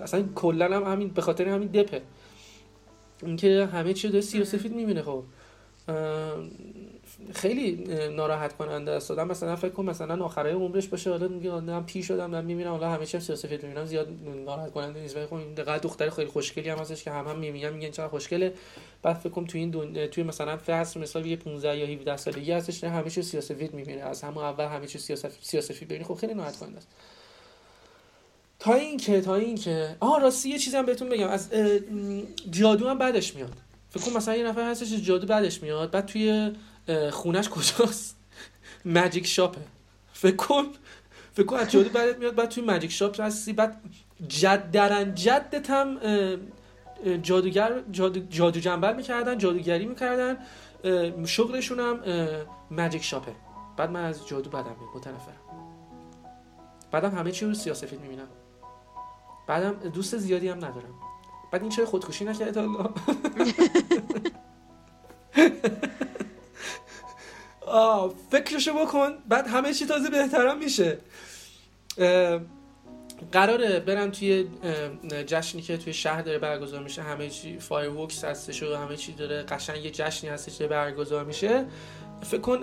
اصلا کلا هم همین به خاطر همین دپه. اینکه همه چی رو داره سیاه سفید می‌بینه خب. خیلی ناراحت کننده است. آدم مثلا فکر کن مثلا آخرای عمرش باشه حالا میگه آدم پیر شدم من می‌بینم حالا همه چی هم سیاسفید می‌بینم زیاد ناراحت کننده نیست. ولی خب این دقیقاً دختر خیلی خوشگلی هم هستش که هم هم می‌بینن میگن چقدر خوشگله. بعد فکر کنم تو این دون... توی مثلا فصل مثال یه 15 یا 17 سالگی هستش نه همه چی سیاسفید می‌بینه. از همون اول همه چی سیاسفید سیاسفید ببینی خب خیلی ناراحت کننده است. تا اینکه تا اینکه آها راستی یه چیزی هم بهتون بگم. از جادو هم بعدش میاد. فکر کن مثلا یه نفر هستش جادو بعدش میاد. بعد توی خونش کجاست؟ ماجیک شاپه فکر کن. فکر کن جادو بعدت میاد بعد توی ماجیک شاپ هستی بعد جد درن جدت هم جادوگر جادو, جادو جنبل می‌کردن جادوگری می‌کردن. شغلشون هم ماجیک شاپه بعد من از جادو بدم میاد متنفرم. بعدم همه چی رو سیاسفید می‌بینم. بعدم دوست زیادی هم ندارم. بعد این چرا خودکشی نکرده تا؟ فکرشو بکن بعد همه چی تازه بهترم میشه. قراره برن توی جشنی که توی شهر داره برگزار میشه. همه چی فایروکس هستش و همه چی داره قشنگ یه جشنی هستش که برگزار میشه. فکر کن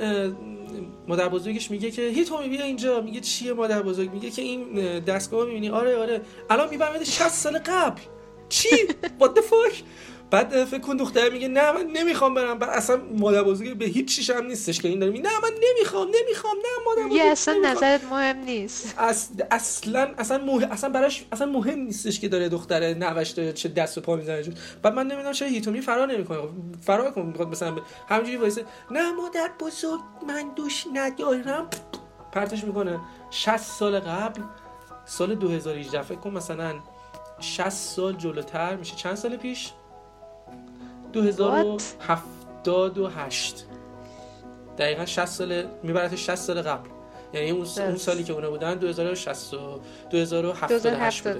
مادر بزرگش میگه که هیتومی بیا اینجا. میگه چیه مادر بزرگ؟ میگه که این اه، دستگاه می‌بینی؟ آره آره. الان میبرمت 60 سال قبل. چی؟ What the fuck? بعد فکر کن دختر میگه نه من نمی‌خوام برم. بعد اصلا مادر بزرگ به هیچ چیش هم نیستش که این داره میگه نه من نمی‌خوام نمی‌خوام نه مادر بزرگ یه اصلا. نظرت مهم نیست. اص... اصلا اصلا مهم... اصلا براش اصلا مهم نیستش که داره دختر نوش داره چه دست و پا می‌زنه. جون بعد من نمی‌دونم چرا هیتومی فرار نمی‌کنه. فرار کن می‌خواد مثلا ب... همینجوری وایسه نه مادر بزرگ من دوش ندارم. پرتش می‌کنه. 60 سال قبل سال 2018 فکر کن مثلا 60 سال جلوتر میشه. چند سال پیش؟ 2078 دقیقا 60 سال می‌برد 60 سال قبل. یعنی اون, اون سالی که اونا بودن 2060 2078 بوده.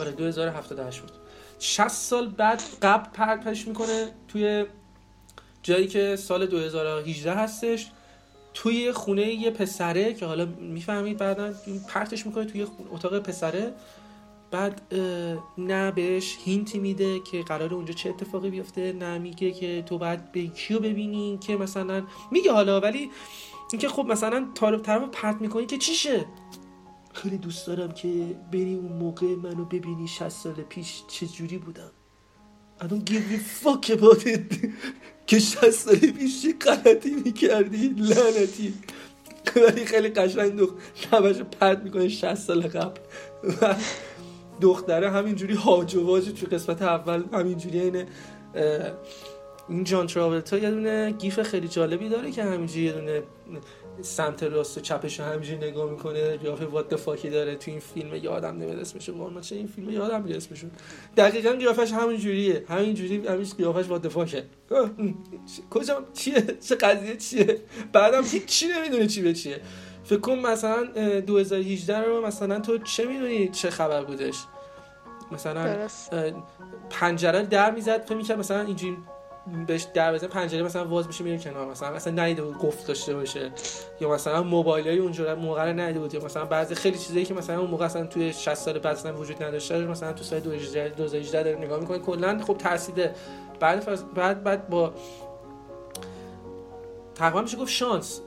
آره 2078 بود. 60 سال بعد قبل پرتش می‌کنه توی جایی که سال 2018 هستش توی خونه یه پسره که حالا می‌فهمید بعدا پرتش می‌کنه توی اتاق پسره. بعد نه بهش هینتی میده که قرار اونجا چه اتفاقی بیفته نه میگه که تو باید به کیو ببینی که مثلا میگه حالا ولی اینکه خب مثلا طرف طرف پرت می‌کنی که چیشه؟ خیلی دوست دارم که بری اون موقع منو ببینی 60 سال پیش چه جوری بودم. I don't give a fuck about it. که 60 سال پیش چه غلطی می‌کردی؟ لعنتی. ولی خیلی قشنگ دخت نبش پرت می‌کنه 60 سال قبل. دختره همینجوری هاج و واج تو قسمت اول همینجوری اینه این جان تراولتا یه دونه گیف خیلی جالبی داره که همینجوری یه دونه سمت راست و چپش رو همینجوری نگاه می‌کنه قیافه وات فاکی داره تو این فیلم یادم نمیاد اسمش والا چه این فیلم یادم میاد اسمشون دقیقا قیافش همینجوریه همینجوری همین قیافش وات فاکه کجا چیه؟ چه قضیه چیه؟ بعدم هیچ چی نمی‌دونه چی به چیه. فکر کن مثلا 2018 رو مثلا تو چه می‌دونی چه خبر بودش؟ مثلا پنجره در می‌زد فکر می‌کرد مثلا اینجوری بهش در بزن پنجره مثلا واز میشه میره کنار مثلا مثلا نیده بود گفت داشته باشه. یا مثلا موبایل های اونجا موقع رو نیده بود یا مثلا بعضی خیلی چیزایی که مثلا اون موقع اصلا توی 60 سال بعد اصلا وجود نداشته مثلا تو سال 2018 داره نگاه می‌کنه. کلا خب ترسیده بعد بعد بعد با تقریبا میشه گفت شانس.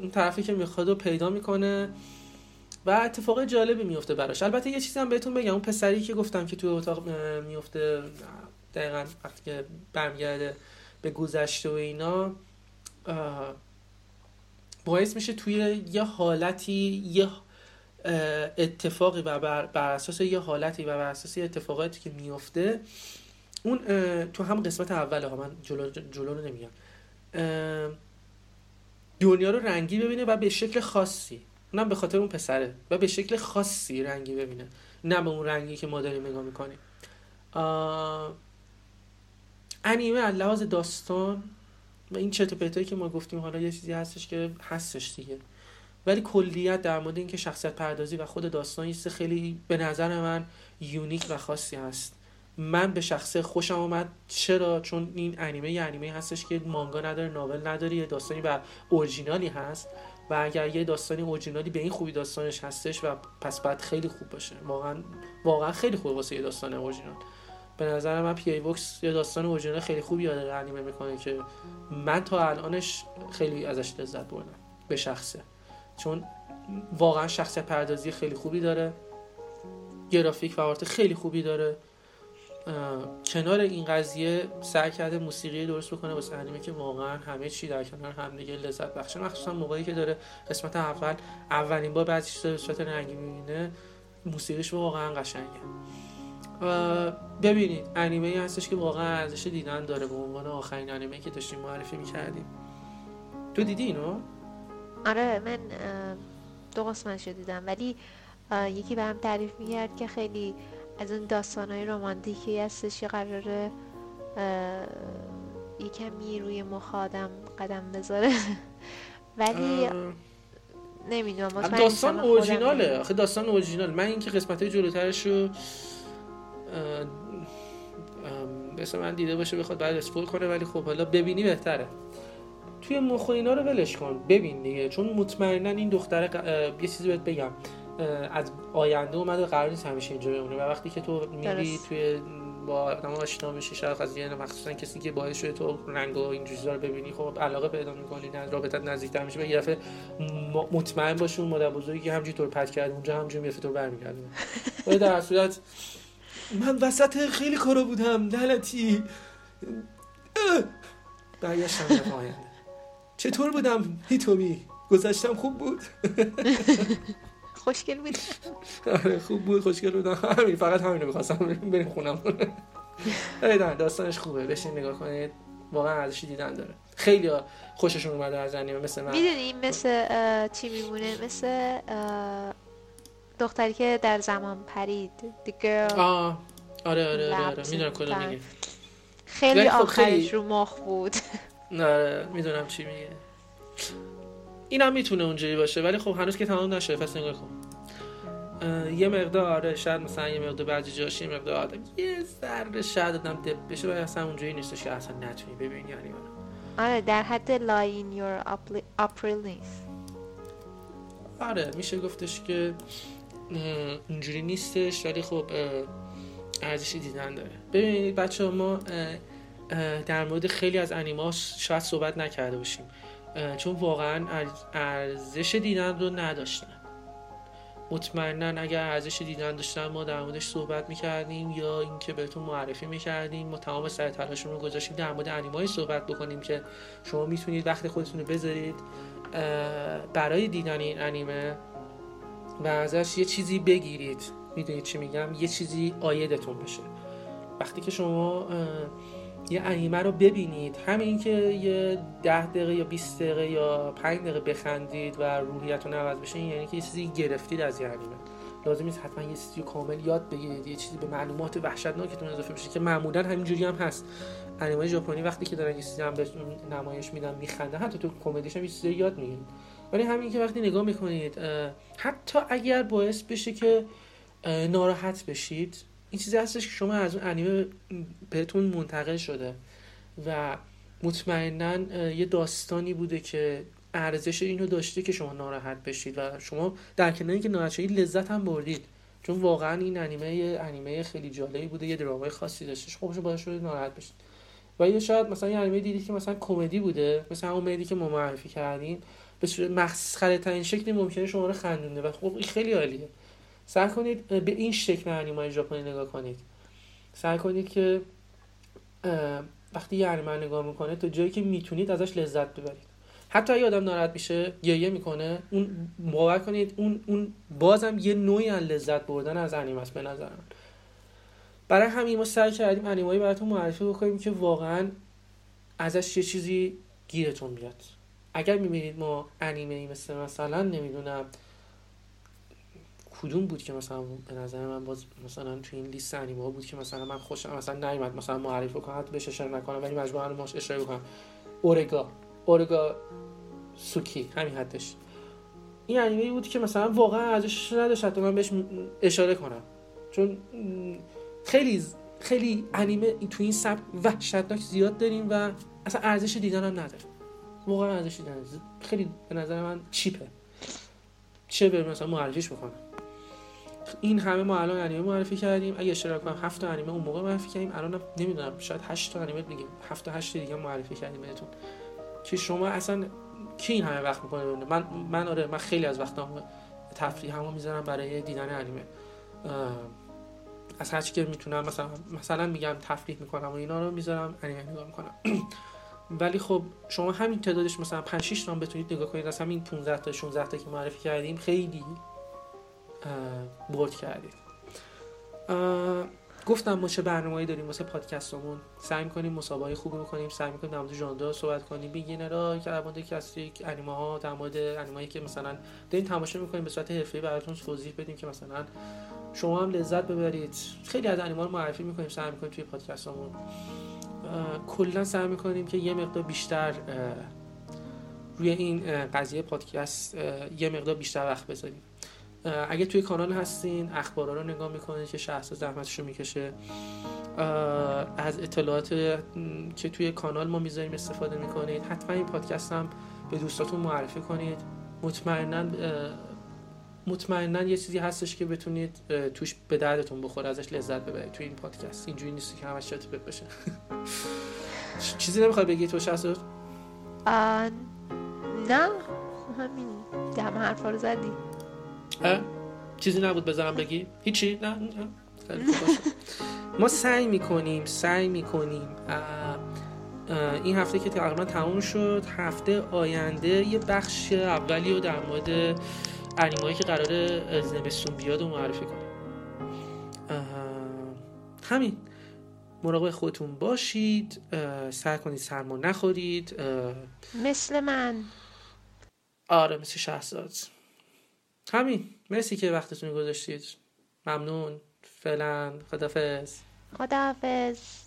اون طرفی که می‌خواد رو پیدا می‌کنه و اتفاق جالبی میفته براش. البته یه چیزی هم بهتون بگم اون پسری که گفتم که توی اتاق میفته دقیقا وقتی که برمیگرده به گذشته و اینا باعث میشه توی یه حالتی یه اتفاقی و بر, بر اساس یه حالتی و بر اساس اتفاقاتی که میفته اون تو هم قسمت اوله ها من جلو, جلو رو نمیگم دنیا رو رنگی ببینه و به شکل خاصی. اونم به خاطر اون پسره. و به شکل خاصی رنگی ببینه. نه به اون رنگی که ما داریم نگاه می‌کنیم. انیمه لحاظ داستان و این چت پرتایی که ما گفتیم حالا یه چیزی هستش که هستش دیگه. ولی کلیت در مورد اینکه شخصیت پردازی و خود داستان خیلی به نظر من یونیک و خاصی هست. من به شخصه خوشم آمد چرا؟ چون این انیمه یه انیمه هستش که مانگا نداره ناول نداره یه داستانی و اورجینالی هست. و اگر یه داستانی اورجینالی به این خوبی داستانش هستش و پس بعد خیلی خوب باشه. واقعا واقعا خیلی خوبه واسه یه داستان اورجینال. به نظر من پی ای بوکس یه داستان اورجینال خیلی خوبی یاد انیمه می‌کنه که من تا الانش خیلی ازش لذت بردم. به شخصه. چون واقعا شخصیت پردازی خیلی خوبی داره. گرافیک و آرت خیلی خوبی داره. کنار این قضیه سعی کرده موسیقی درست بکنه واسه انیمه که واقعا همه چی در کنار هم دیگه لذت بخشه. مخصوصا موقعی که داره قسمت اول اولین بار بعضی چیزا به صورت رنگی می‌بینه موسیقیش واقعا قشنگه. ببینید انیمه ای هستش که واقعا ارزش دیدن داره. به عنوان آخرین انیمه که داشتیم معرفی می‌کردیم. تو دیدی اینو؟ آره من دو قسمتشو دیدم. ولی یکی برام تعریف می‌کرد که خیلی از اون داستان های رومانتیکی هستش که قراره یکمی روی مخ آدم قدم بذاره. ولی نمی‌دونم داستان اورجیناله. آخه داستان اورجینال. من اینکه قسمت های جلوترش رو مثل من دیده باشه بخواد بعد اسپول کنه ولی خب حالا ببینی بهتره. توی مخ اینا رو ولش کن. ببین دیگه. چون مطمئنا این دختر یه چیزی بهت بگم. از آینده اومده قرار نیست همیشه اینجا بمونه. و وقتی که تو میری توی با آدم آشنا میشی شاید از یه مخصوصا کسی که باعث شده تو رنگ و این چیزا رو ببینی خب علاقه پیدا می‌کنی نه رابطت نزدیکتر میشه. به یه دفعه مطمئن باشی اون مادر بزرگی که همینجوری پد کرد اونجا همینجوری میفته تو برمیگرده. ولی در صورت من وسط خیلی کارا بودم دلتی برگشتم به آینده. چطور بودم؟ هیتومی گذشتم خوب بود. خوشگل بود آره خوب بود خوشگل بودم. همین فقط همین رو می‌خواستم بریم خونم داستانش خوبه. بشین نگاه کنید. واقعا ارزش دیدن داره. خیلی خوششون اومده از انیمه مثل من. می‌دونی مثل چی میمونه؟ مثل دختری که در زمان پرید. The girl. آه. آره آره آره, آره. می‌دونم کدوم. میگی. خیلی خب آخرش خیلی- رو مخ بود. آره. می‌دونم چی میگه اینم می‌تونه اونجوری باشه ولی خب هنوز که تمام نشده پس نگاه کن اه، یه مقدار آره شاید مثلا یه مقدار بعضی جاش یه مقدار آدم یه ذره شاید آدم دب بشه ولی اصلا اونجوری نیستش که اصلا نتونی ببینی یعنی آره در حد upli- April نیست آره میشه گفتش که اونجوری نیستش ولی خب ارزشی دیدن داره. ببینید بچه ما در مورد خیلی از انیما شاید صحبت نکرده باشیم. چون واقعا ارز- ارزش دیدن رو نداشتن. مطمئنا اگر ارزش دیدن داشتن ما در موردش صحبت می‌کردیم یا اینکه بهتون معرفی می‌کردیم ما تمام سر تلاشمون رو گذاشتیم در مورد انیمایی صحبت بکنیم که شما می‌تونید وقت خودتون رو بذارید برای دیدن این انیمه و ازش یه چیزی بگیرید. می‌دونید چی میگم؟ یه چیزی آیدتون بشه. وقتی که شما یه انیمه رو ببینید. همین که یه ده دقیقه یا 20 دقیقه یا 5 دقیقه بخندید و روحیتون عوض بشه یعنی که یه چیزی گرفتید از یه انیمه لازم نیست حتما یه چیزی کامل یاد بگیرید یه چیزی به معلومات وحشتناکتون اضافه بشه که معمولا همینجوری هم هست. انیمه ژاپنی وقتی که دارن یه چیزی هم بهتون نمایش میدن میخنده حتی تو کمدیش هم یه چیزی یاد می‌گیرید. ولی همین که وقتی نگاه می‌کنید حتی اگر باعث بشه که ناراحت بشید این چیزی هستش که شما از اون انیمه بهتون منتقل شده و مطمئنا یه داستانی بوده که ارزش اینو داشته که شما ناراحت بشید و شما در کنار اینکه ناراحت شدید لذت هم بردید. چون واقعا این انیمه یه انیمه خیلی جالبی بوده یه درامای خاصی داشتش خب شما شده ناراحت بشید. و یا شاید مثلا یه انیمه دیدید که مثلا کمدی بوده مثلا همون مدی که ما معرفی کردیم به صورت مسخره ترین شکلی ممکنه شما رو خندونده. و خب این خیلی عالیه. سعی کنید به این شکل انیمه ژاپنی نگاه کنید. سعی کنید که وقتی یه انیمه نگاه می‌کنه تا جایی که می‌تونید ازش لذت ببرید. حتی اگه آدم ناراحت میشه گریه می‌کنه اون باور کنید اون اون بازم یه نوعی از لذت بردن از انیمه است به نظر من برای همین ما سعی کردیم انیمایی براتون معرفی بکنیم که واقعا ازش یه چیزی گیرتون بیاد. اگر می‌بینید ما انیمه مثل مثلا نمی‌دونم کدوم بود که مثلا به نظر من باز مثلا تو این لیست انیمه بود که مثلا من خوشم مثلا نیومد مثلا معرفی کنم حتی بهش اشاره نکنم ولی مجبورم ماش اشاره بکنم. اورگا. اورگا سوکی همین حدش. این انیمه بود که مثلا واقعا ارزشش نداشت حتی من بهش اشاره کنم. چون خیلی خیلی انیمه تو این سبک وحشتناک زیاد داریم و اصلا ارزش دیدن هم نداره. واقعا ارزش دیدن. خیلی به نظر من چیپه. چه به مثلا معرفیش بکنم این همه ما الان انیمه معرفی کردیم. اگه اشتراک کنم هفت تا انیمه اون موقع معرفی کردیم. الان نمی‌دونم شاید 8 تا انیمه دیگه هفت تا 8 تا دیگه معرفی کردیم بهتون. که شما اصلا کی این همه وقت می‌کنه من من آره من خیلی از وقتام تفریح همو می‌ذارم برای دیدن انیمه. از هر که می‌تونم مثلا مثلا میگم تفریح می‌کنم و اینا رو می‌ذارم انیمه نگاه می‌کنم. ولی خب شما همین تعدادش مثلا 5 6 تا بتونید نگاه کنید. از همین 15 تا 16 تا که معرفی کردیم خیلی برد کردید گفتم ما چه برنامه‌ای داریم واسه پادکستمون. سعی می‌کنیم مسابقه خوبی بکنیم سعی می‌کنیم در مورد ژانر صحبت کنیم. بیگینرها که در مورد کستریک انیمه ها در مورد انیمه‌ای که مثلا داریم تماشا می‌کنیم به صورت حرفه‌ای براتون توضیح بدیم که مثلا شما هم لذت ببرید. خیلی از انیمه رو معرفی می‌کنیم سعی می‌کنیم توی پادکستمون. کلا سعی می‌کنیم که یه مقدار بیشتر روی این قضیه پادکست یه مقدار بیشتر وقت بذاریم. اگه توی کانال هستین اخبارا رو نگاه می‌کنید که شخص زحمتش رو می‌کشه از اطلاعات که توی کانال ما می‌ذاریم استفاده می‌کنید. حتما این پادکست هم به دوستاتون معرفی کنید. مطمئنا مطمئنا یه چیزی هستش که بتونید توش به دردتون بخوره ازش لذت ببرید. توی این پادکست. اینجوری نیست که همش چت باشه. چیزی نمی‌خوای بگی تو شخص نه. همین. دم حرفا رو زدی؟ چیزی نبود بذارم بگی؟ هیچی؟ نه. ما سعی می‌کنیم سعی می‌کنیم این هفته که تقریبا تموم شد هفته آینده یه بخش اولی رو در مورد انیمایی که قرار زمستون بیاد رو معرفی کنیم. همین. مراقب خودتون باشید سعی کنید سرما نخورید مثل من. آره مثل شهزاد همین. مرسی که وقتتون گذاشتید. ممنون. فعلا. خدافز خداحافظ.